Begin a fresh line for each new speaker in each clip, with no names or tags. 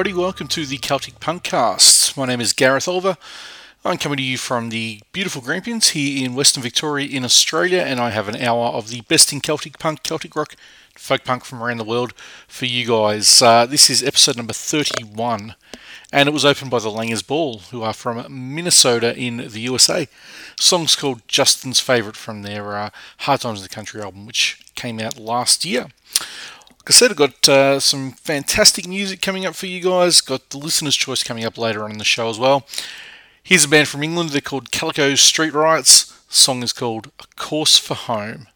Everybody. Welcome to the Celtic Punkcast. My name is Gareth Oliver. I'm coming to you from the beautiful Grampians here in Western Victoria in Australia, and I have an hour of the best in Celtic punk, Celtic rock, folk punk from around the world for you guys. Uh, this is episode number 31, and it was opened by the Langers Ball, who are from Minnesota in the USA. The song's called Justin's Favourite from their uh, Hard Times in the Country album, which came out last year. Like I said, I've got uh, some fantastic music coming up for you guys. Got the listener's choice coming up later on in the show as well. Here's a band from England. They're called Calico Street Riots. The song is called A Course for Home.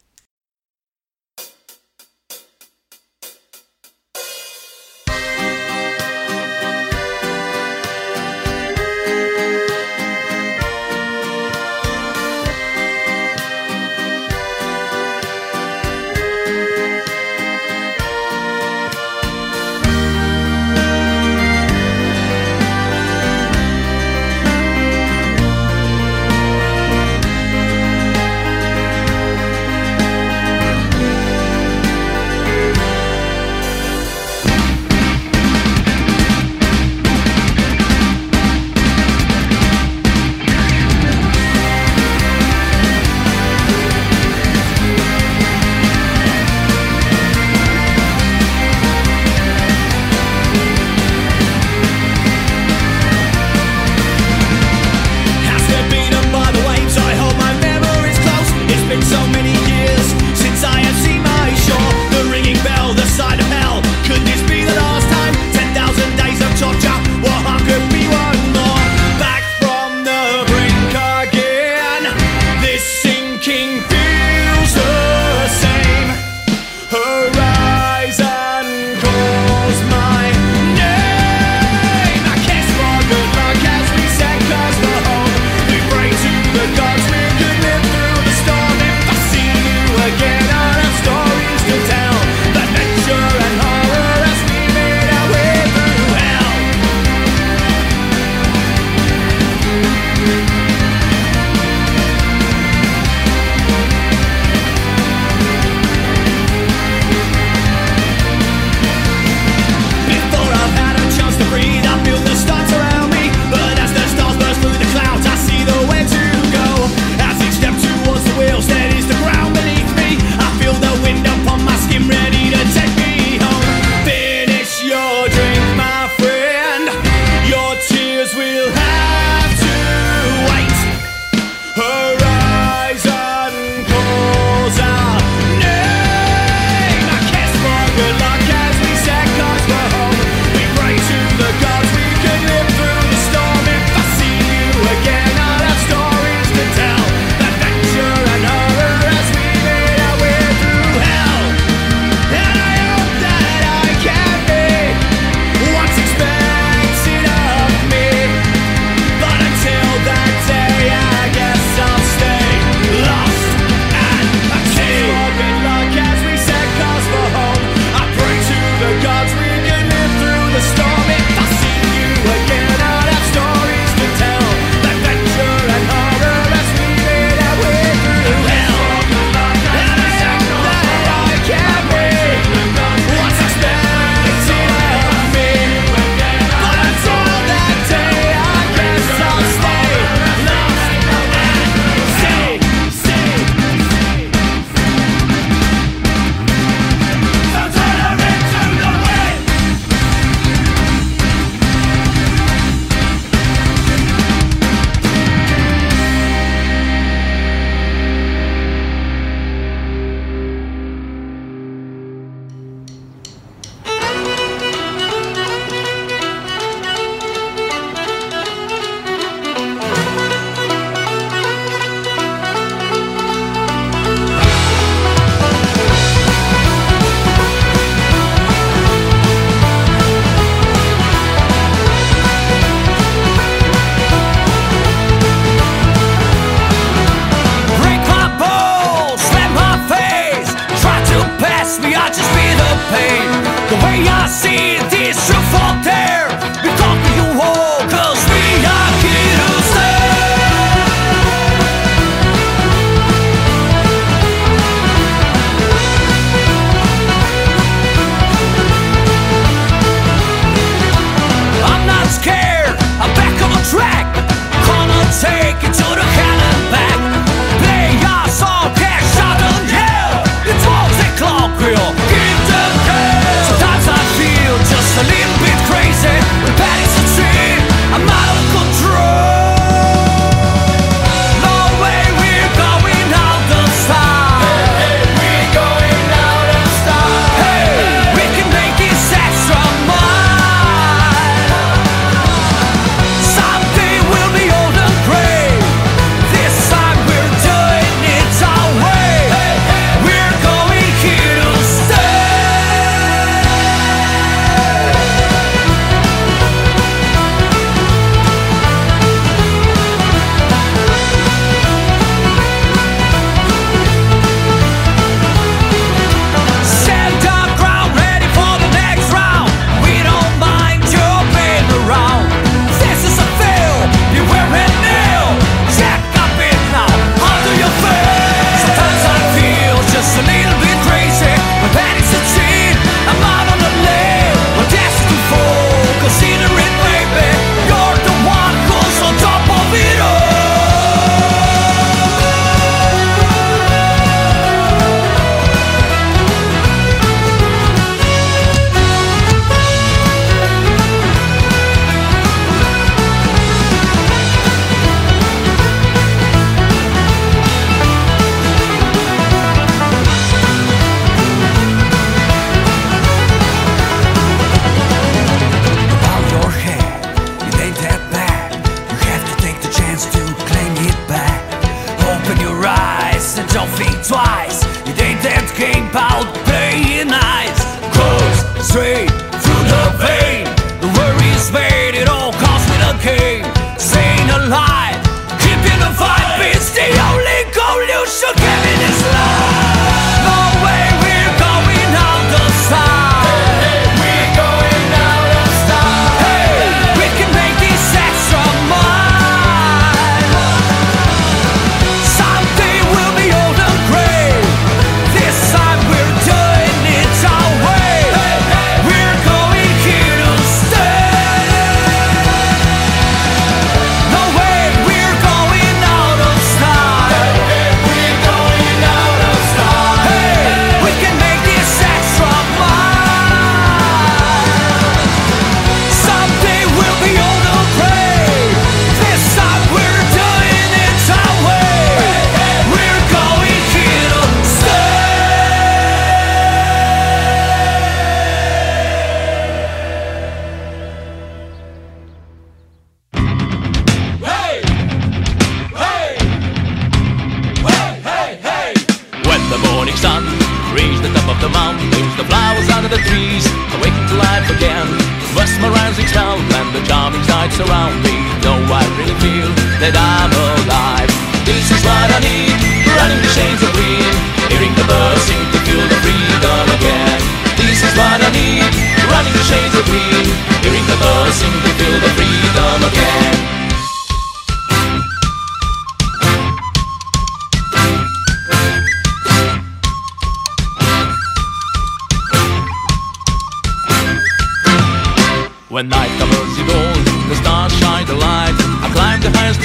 surround me. Though I really feel that I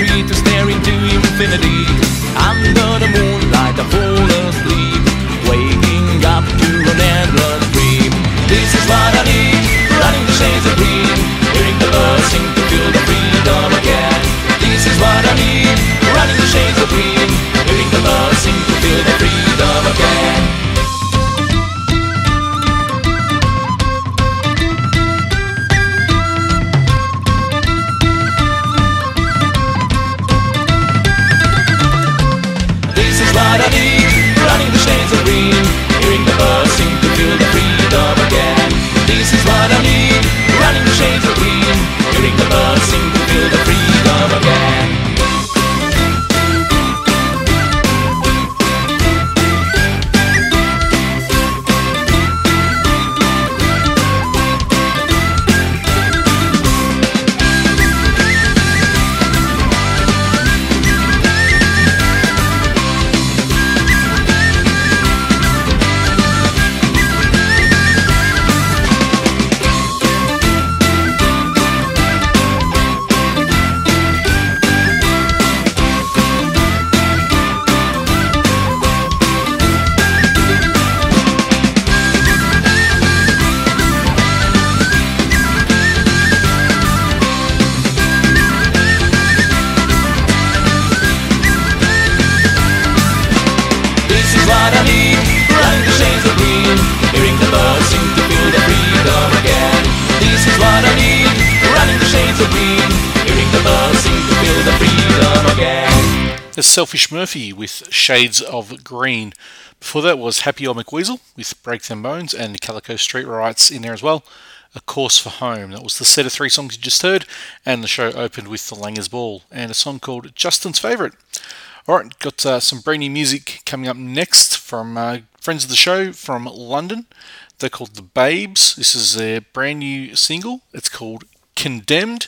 to stare into infinity.
Selfish Murphy with Shades of Green. Before that was Happy Old McWeasel with Break Them Bones and Calico Street Riots in there as well. A Course for Home. That was the set of three songs you just heard, and the show opened with The Langers Ball and a song called Justin's Favourite. Alright, got uh, some brand new music coming up next from uh, friends of the show from London. They're called The Babes. This is their brand new single. It's called Condemned.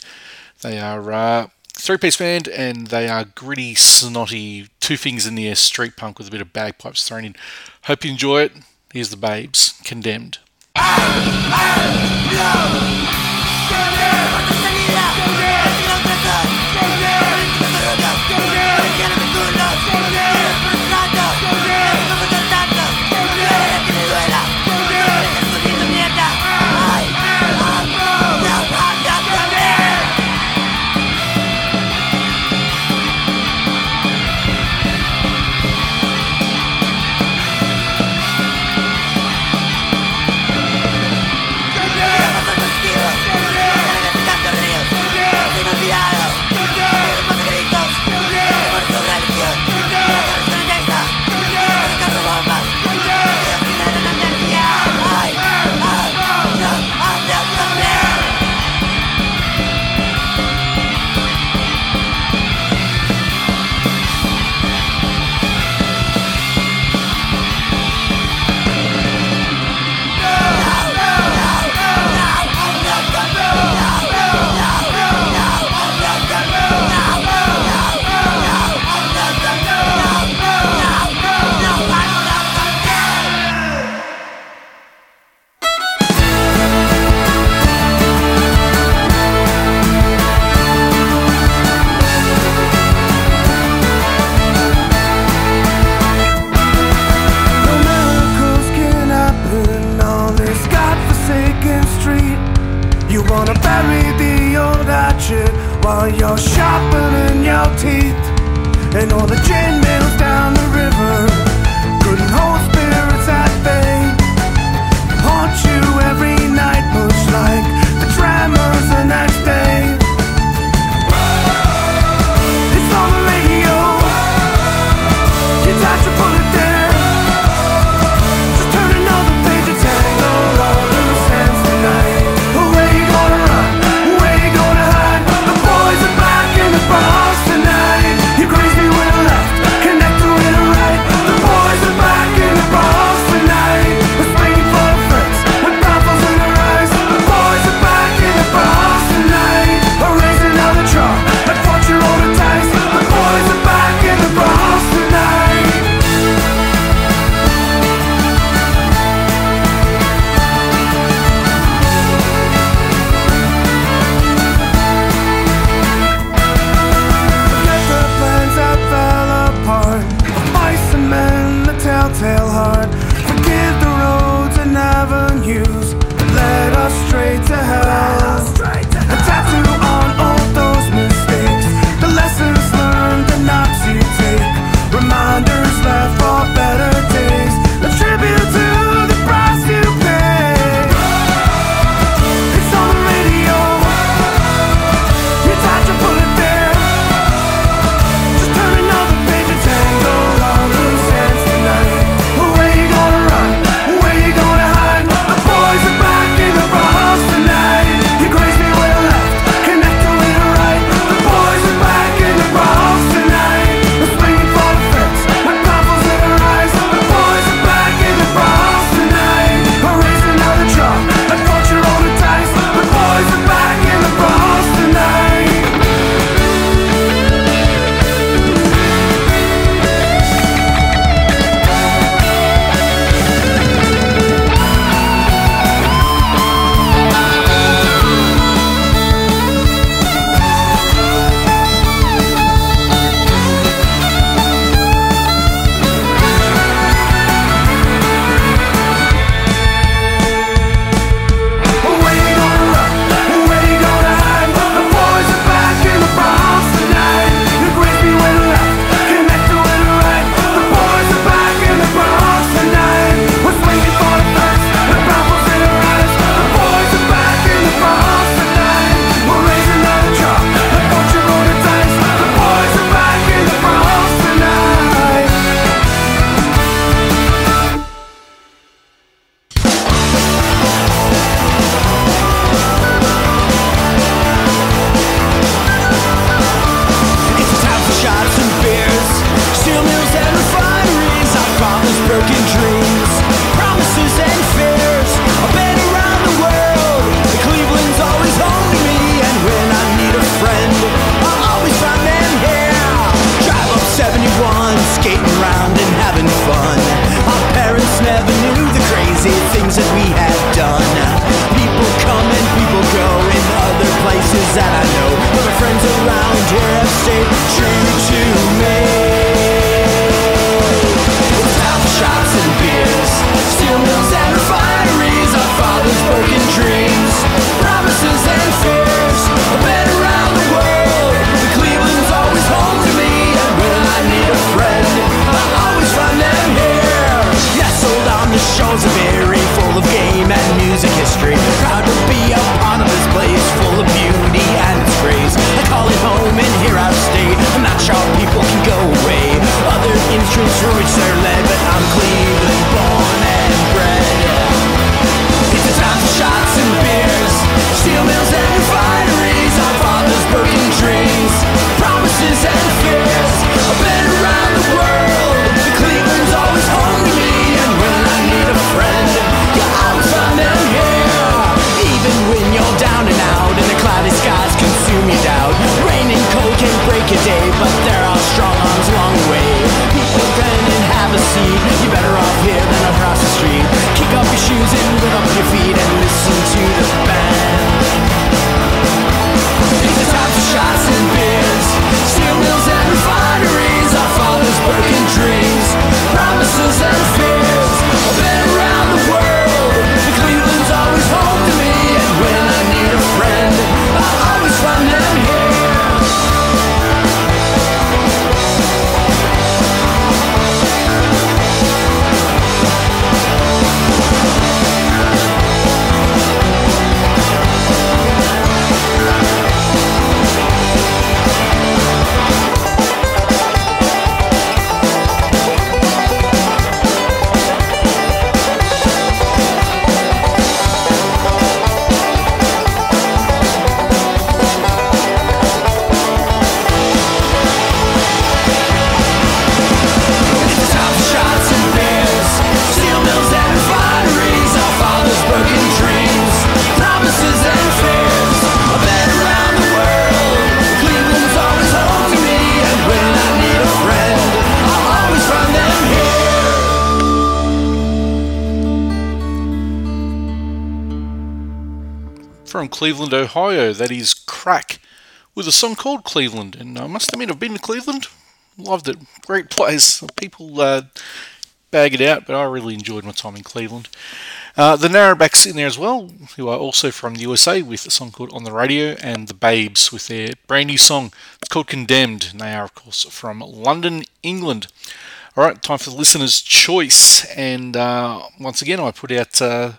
They are uh, three piece band, and they are gritty, snotty, two fingers in the air street punk with a bit of bagpipes thrown in. Hope you enjoy it. Here's the Babes, Condemned.
tonight
Cleveland, Ohio, that is Crack, with a song called Cleveland. And I must admit, I've been to Cleveland, loved it. Great place. People uh, bag it out, but I really enjoyed my time in Cleveland. Uh, the Narrowbacks in there as well, who are also from the USA, with a song called On the Radio, and the Babes with their brand new song. It's called Condemned, and they are, of course, from London, England. All right, time for the listener's choice, and uh, once again, I put out uh,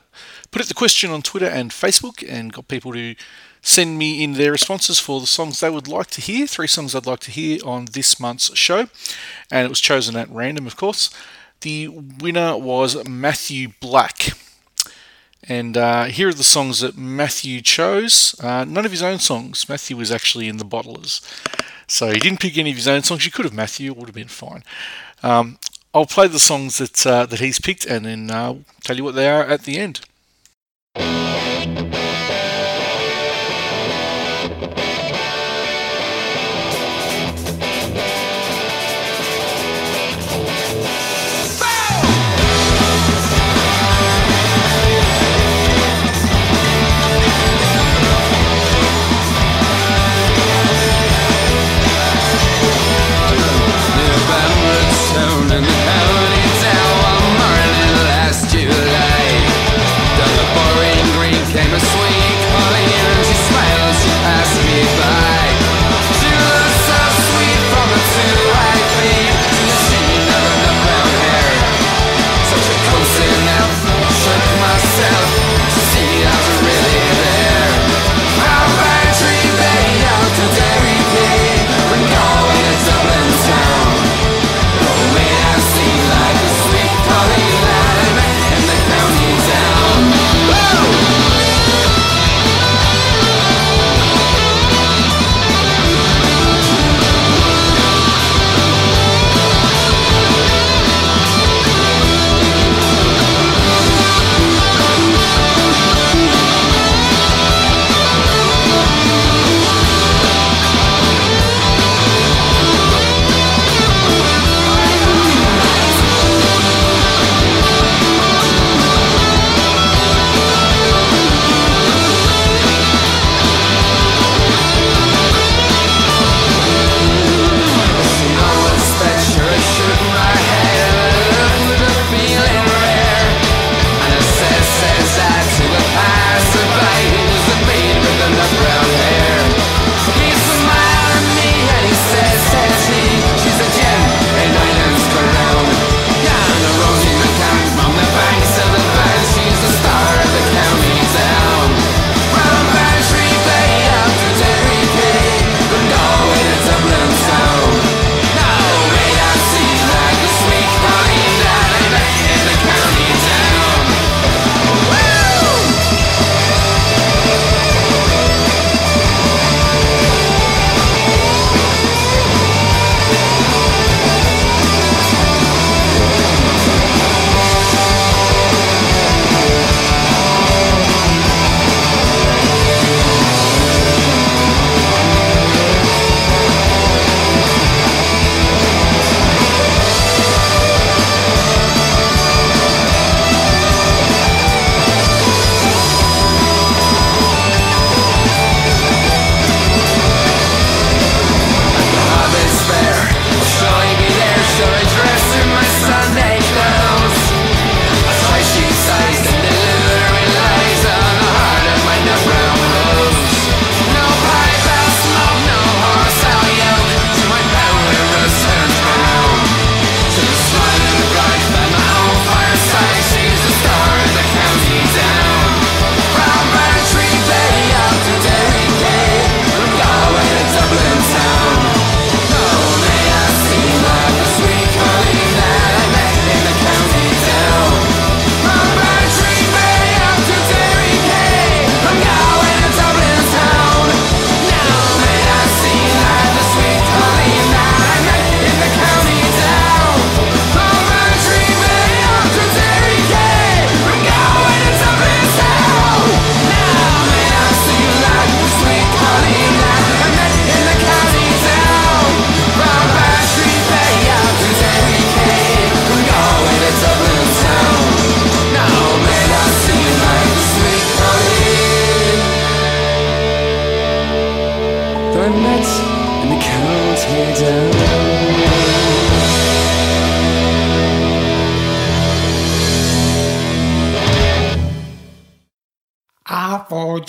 put out the question on Twitter and Facebook, and got people to send me in their responses for the songs they would like to hear. Three songs I'd like to hear on this month's show, and it was chosen at random, of course. The winner was Matthew Black. And uh, here are the songs that Matthew chose. Uh, none of his own songs. Matthew was actually in the bottlers. So he didn't pick any of his own songs. You could have, Matthew. It would have been fine. Um, I'll play the songs that uh, that he's picked and then uh, tell you what they are at the end.
November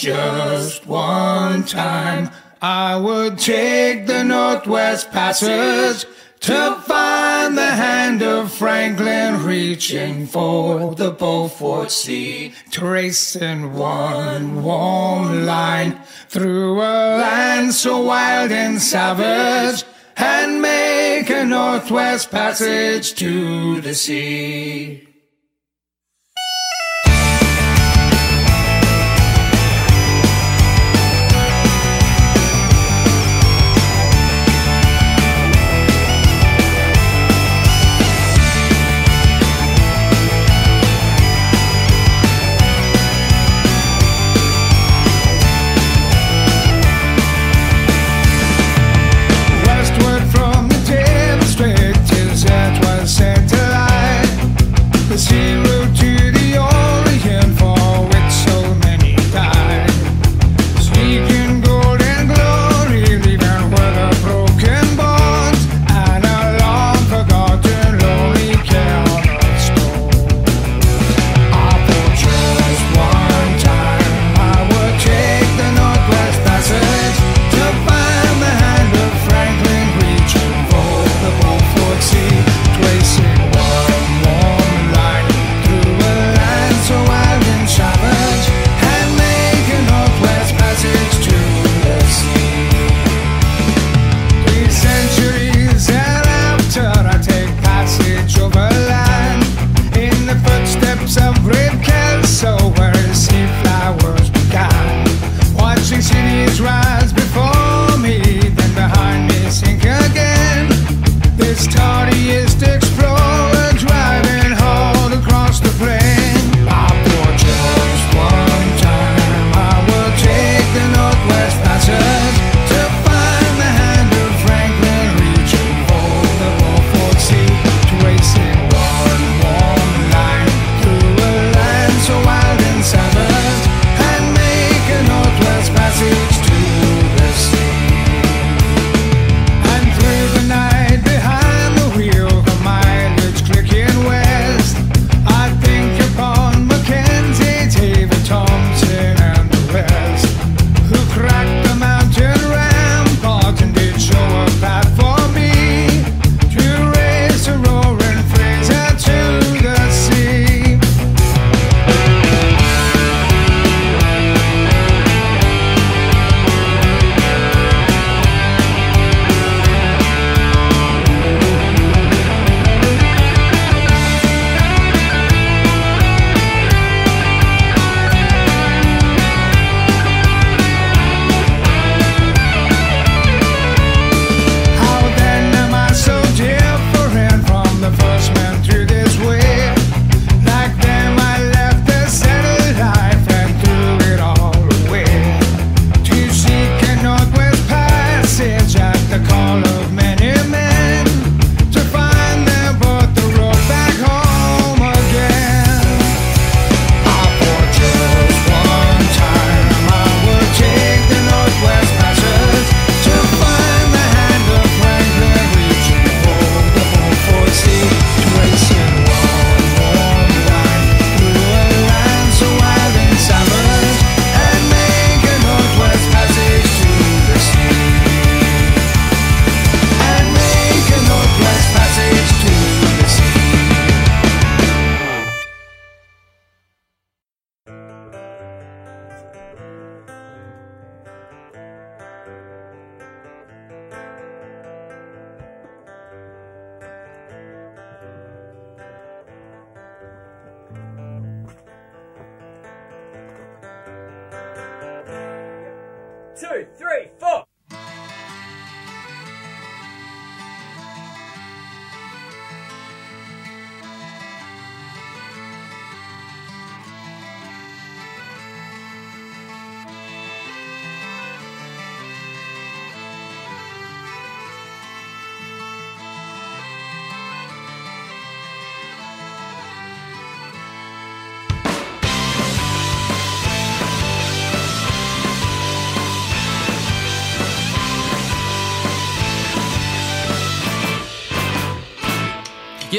Just one time, I would take the Northwest Passage to find the hand of Franklin reaching for the Beaufort Sea, tracing one warm line through a land so wild and savage, and make a northwest passage to the sea.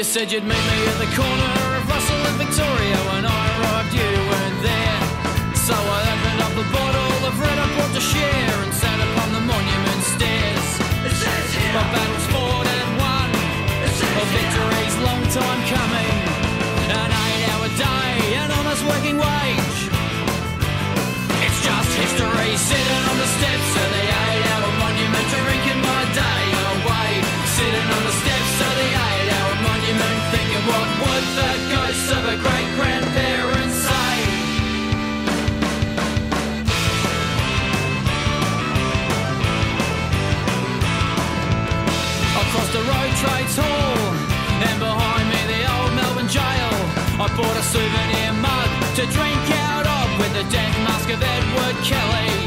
said you'd meet me at the corner of Russell and Victoria. When I arrived, you weren't there. So I opened up the bottle of red I brought to share. Trades hall And behind me the old Melbourne jail. I bought a souvenir mug to drink out of With the death mask of Edward Kelly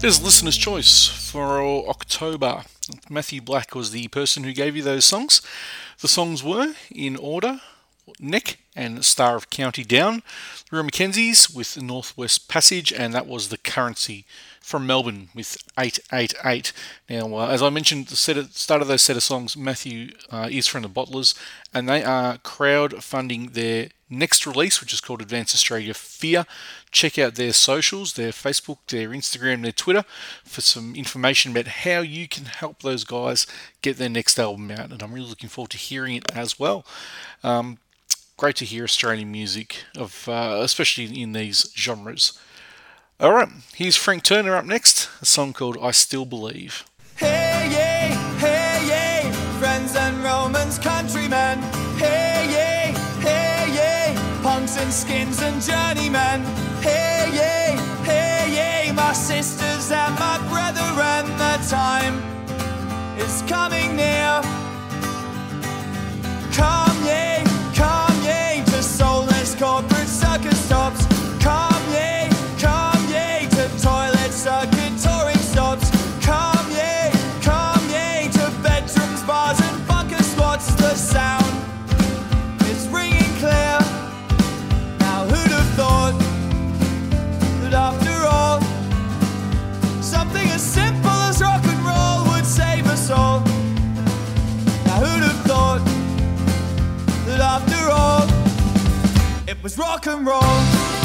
There's listener's choice for October. Matthew Black was the person who gave you those songs. The songs were, in order, Nick and Star of County Down, the Real McKenzies with Northwest Passage, and that was the currency from Melbourne with 888. Now, uh, as I mentioned at the set of, start of those set of songs, Matthew uh, is from the Bottlers, and they are crowdfunding their next release, which is called Advance Australia Fear. Check out their socials, their Facebook, their Instagram, their Twitter for some information about how you can help those guys get their next album out. And I'm really looking forward to hearing it as well. Um, great to hear Australian music, of uh, especially in these genres. All right, here's Frank Turner up next, a song called I Still Believe.
Hey, yay, hey, yay, friends and Romans, countrymen. Hey, yay, hey, yay, punks and skins and journeymen. Hey, yay, hey, yay, my sisters and my brethren, the time is coming near. Come, was rock and roll?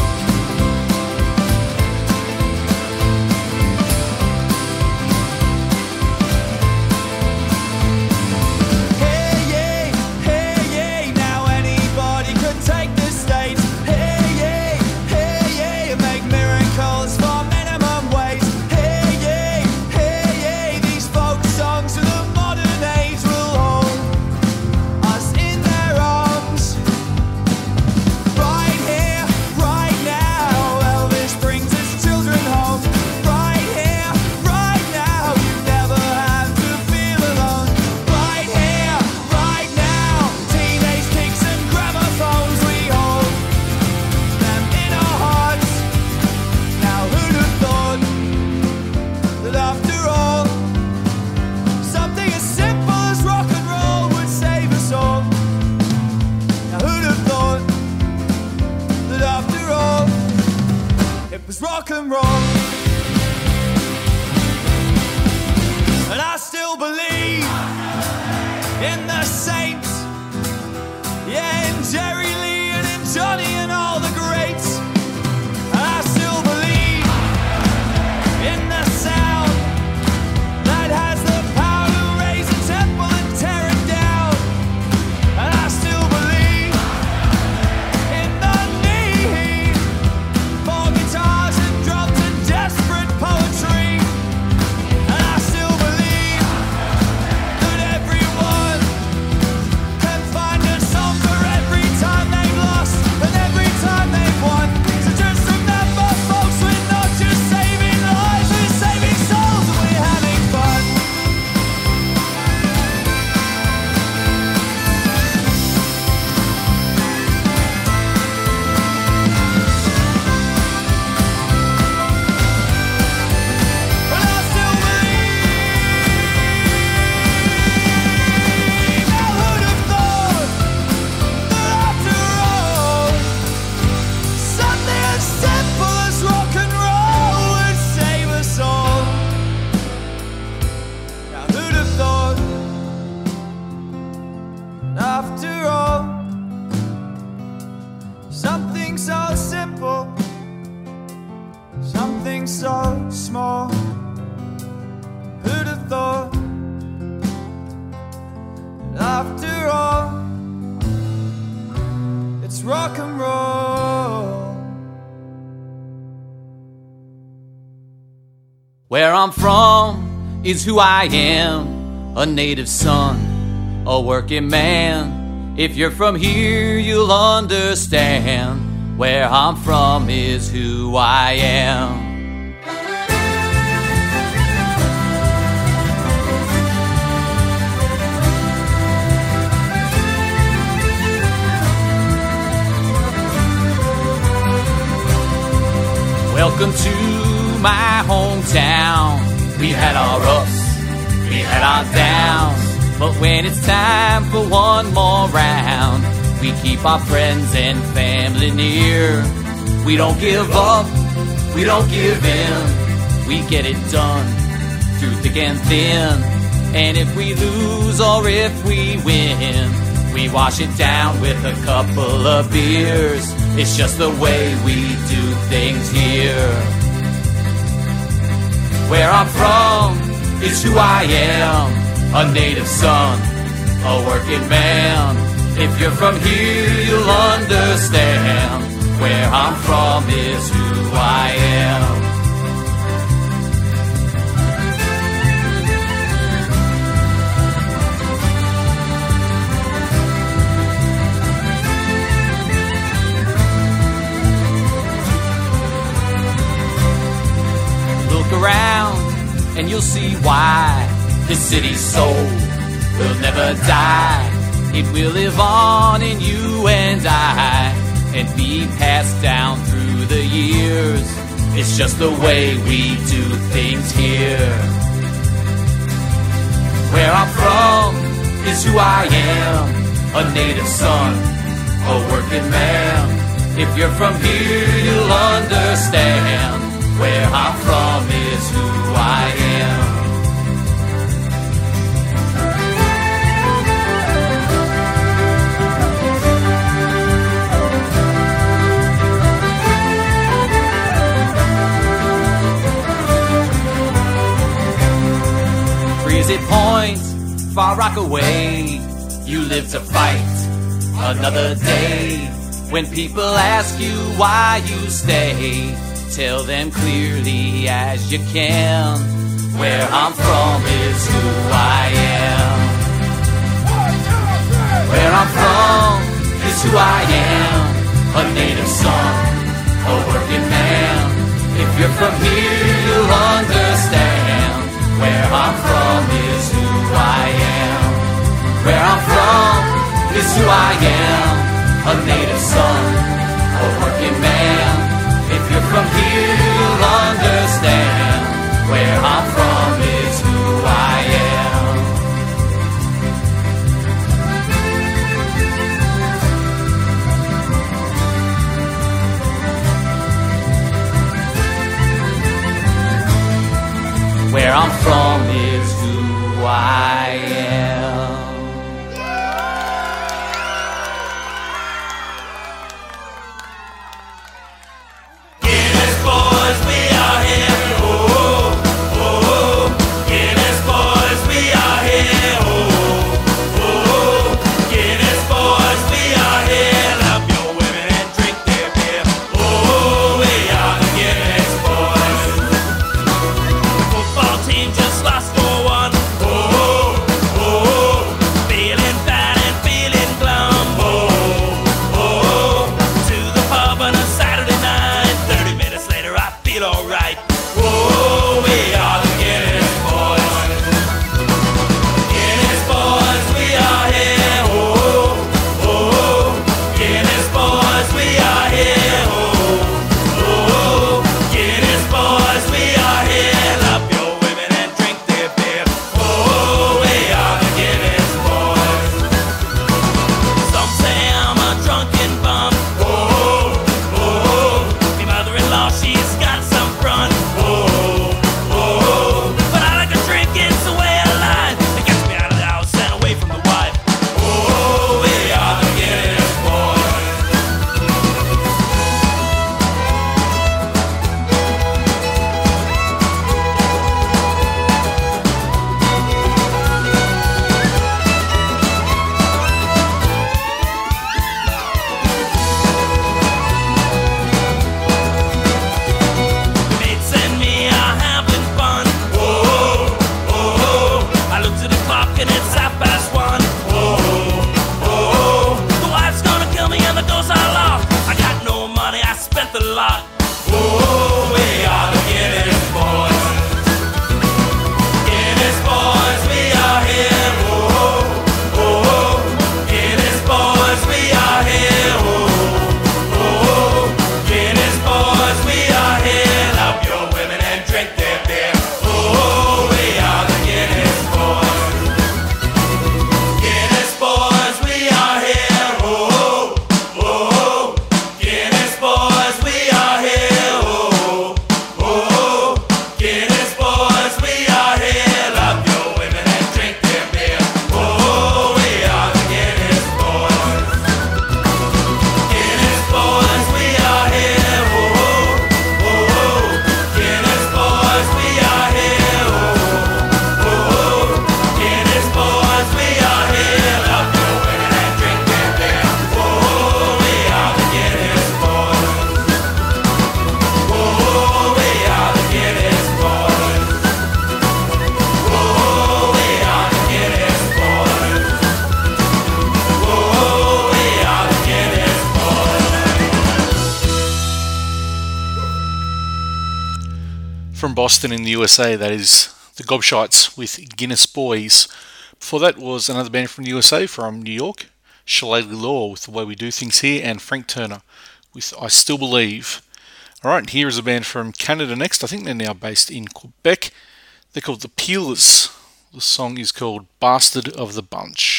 Is who I am, a native son, a working man. If you're from here, you'll understand. Where I'm from is who I am. Welcome to my hometown. We had our ups, we had our downs. But when it's time for one more round, we keep our friends and family near. We don't give up, we don't give in. We get it done through thick and thin. And if we lose or if we win, we wash it down with a couple of beers. It's just the way we do things here. Where I'm from is who I am, a native son, a working man. If you're from here, you'll understand. Where I'm from is who I am. You'll see why this city's soul will never die. It will live on in you and I and be passed down through the years. It's just the way we do things here. Where I'm from is who I am, a native son, a working man. If you're from here, you'll understand. Where I'm from is who I am. Breezy Point, Far Rockaway. You live to fight another day. When people ask you why you stay, tell them clearly as you can. Where I'm from is who I am. Where I'm from is who I am. A native son, a working man. If you're from here, you'll understand. Where I'm from is who I am. Where I'm from is who I am. A native son, a working man. If you're from here, I'm from.
the lot.
In the USA, that is the Gobshites with Guinness Boys. Before that was another band from the USA, from New York, Shilelagh Law with The Way We Do Things Here, and Frank Turner with I Still Believe. Alright, here is a band from Canada next. I think they're now based in Quebec. They're called The Peelers. The song is called Bastard of the Bunch.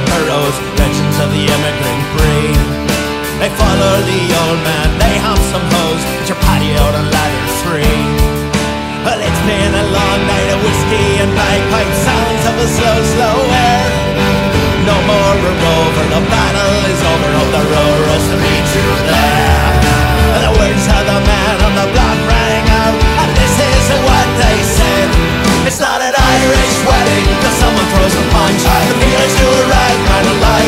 The
burrows, legends of the immigrant breed. They follow the old man, they hum some hoes, get your patio on ladder three. Well, it's been a long night of whiskey and bagpipe sounds of a slow, slow air. No more a rover, the battle is over, oh, the road rush to meet you there. The words of the man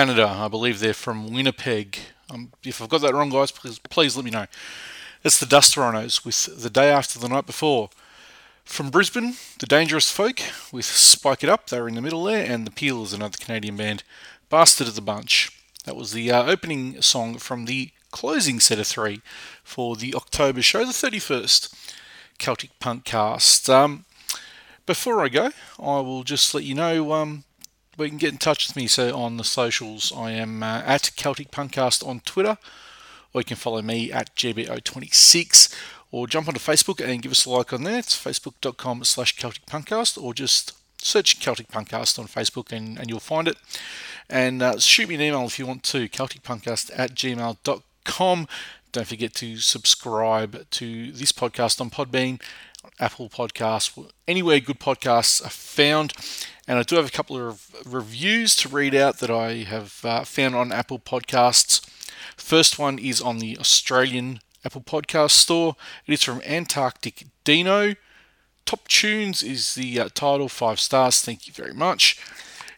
Canada. I believe they're from Winnipeg. Um, if I've got that wrong, guys, please, please let me know. It's the Dust Rhinos with The Day After the Night Before. From Brisbane, The Dangerous Folk with Spike It Up, they were in the middle there, and The Peelers, another Canadian band, Bastard of the Bunch. That was the uh, opening song from the closing set of three for the October show, the 31st Celtic Punk Cast. Um, before I go, I will just let you know um, where you can get in touch with me. So on the socials, I am uh, at Celtic Punkcast on Twitter, or you can follow me at GBO26, or jump onto Facebook and give us a like on there. It's facebook.com slash Celtic Punkcast, or just search Celtic Punkcast on Facebook and, and you'll find it. And uh, shoot me an email if you want to, celticpunkcast at gmail.com. Don't forget to subscribe to this podcast on Podbean, Apple Podcasts, anywhere good podcasts are found. And I do have a couple of reviews to read out that I have uh, found on Apple Podcasts. First one is on the Australian Apple Podcast Store. It is from Antarctic Dino. Top Tunes is the uh, title, five stars. Thank you very much.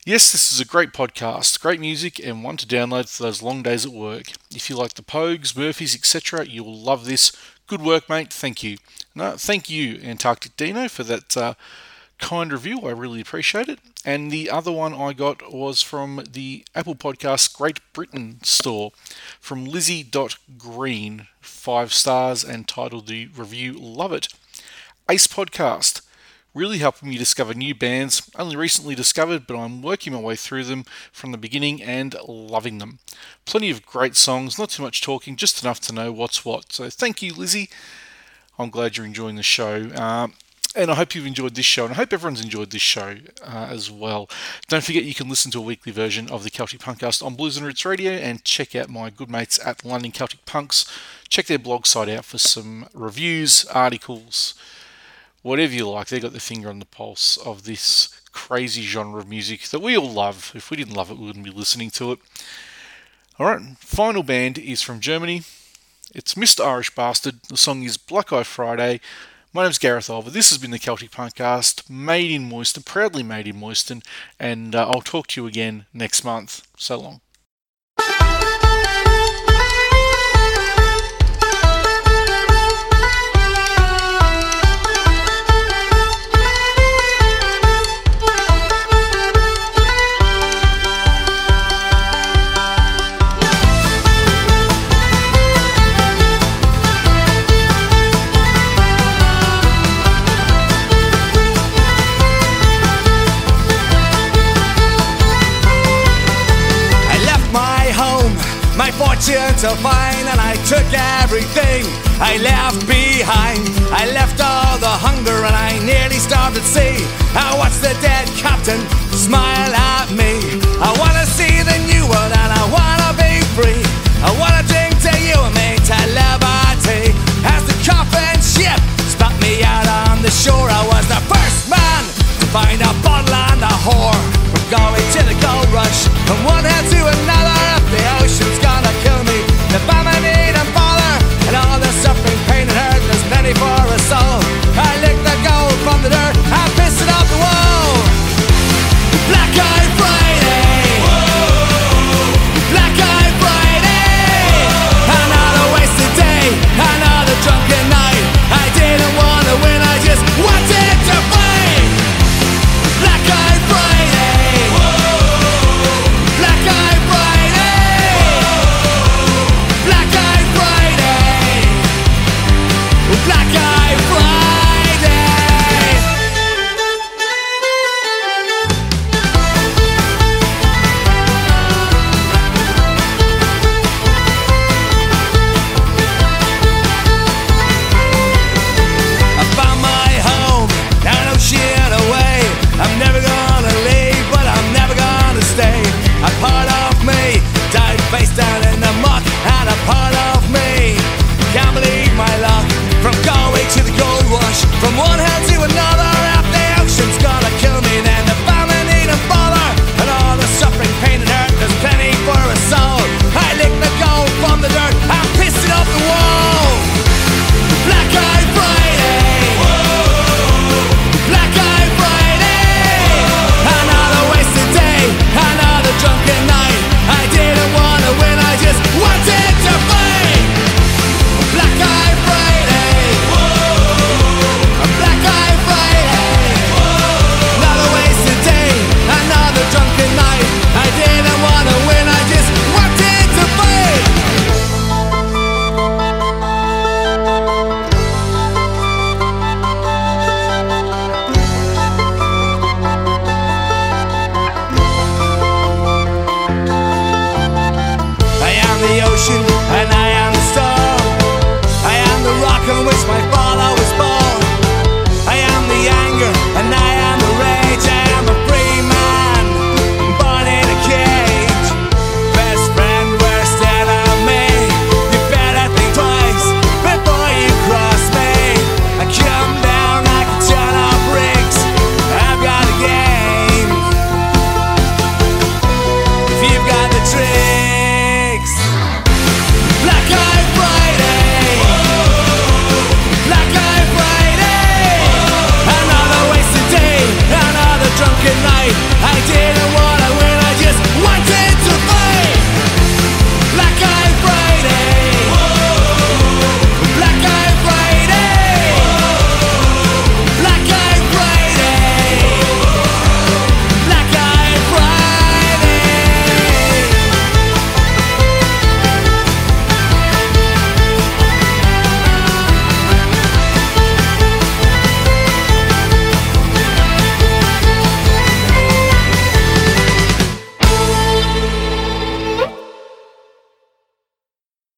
Yes, this is a great podcast, great music, and one to download for those long days at work. If you like the Pogues, Murphys, etc., you will love this. Good work, mate. Thank you. No, thank you, Antarctic Dino, for that uh, kind review. I really appreciate it. And the other one I got was from the Apple Podcast Great Britain store from Lizzie.green, five stars, and titled the review Love It. Ace Podcast really helping me discover new bands, only recently discovered, but I'm working my way through them from the beginning and loving them. Plenty of great songs, not too much talking, just enough to know what's what. So thank you, Lizzie. I'm glad you're enjoying the show. Uh, and I hope you've enjoyed this show, and I hope everyone's enjoyed this show uh, as well. Don't forget you can listen to a weekly version of the Celtic Punkcast on Blues and Roots Radio, and check out my good mates at London Celtic Punks. Check their blog site out for some reviews, articles, whatever you like. They've got the finger on the pulse of this crazy genre of music that we all love. If we didn't love it, we wouldn't be listening to it. All right, final band is from Germany. It's Mr. Irish Bastard. The song is Black Eye Friday. My name's Gareth Oliver. This has been the Celtic Punkcast, made in Moyston, proudly made in Moyston, and uh, I'll talk to you again next month. So long.
Fortune to and I took everything I left behind. I left all the hunger, and I nearly starved at sea. I watched the dead captain smile at me. I wanna see the new world, and I wanna be free. I wanna drink to you and me to liberty. As the coffin ship spat me out on the shore, I was the first man to find a bottle and a whore. We're going to the gold rush from one hand to another. If the ocean's gonna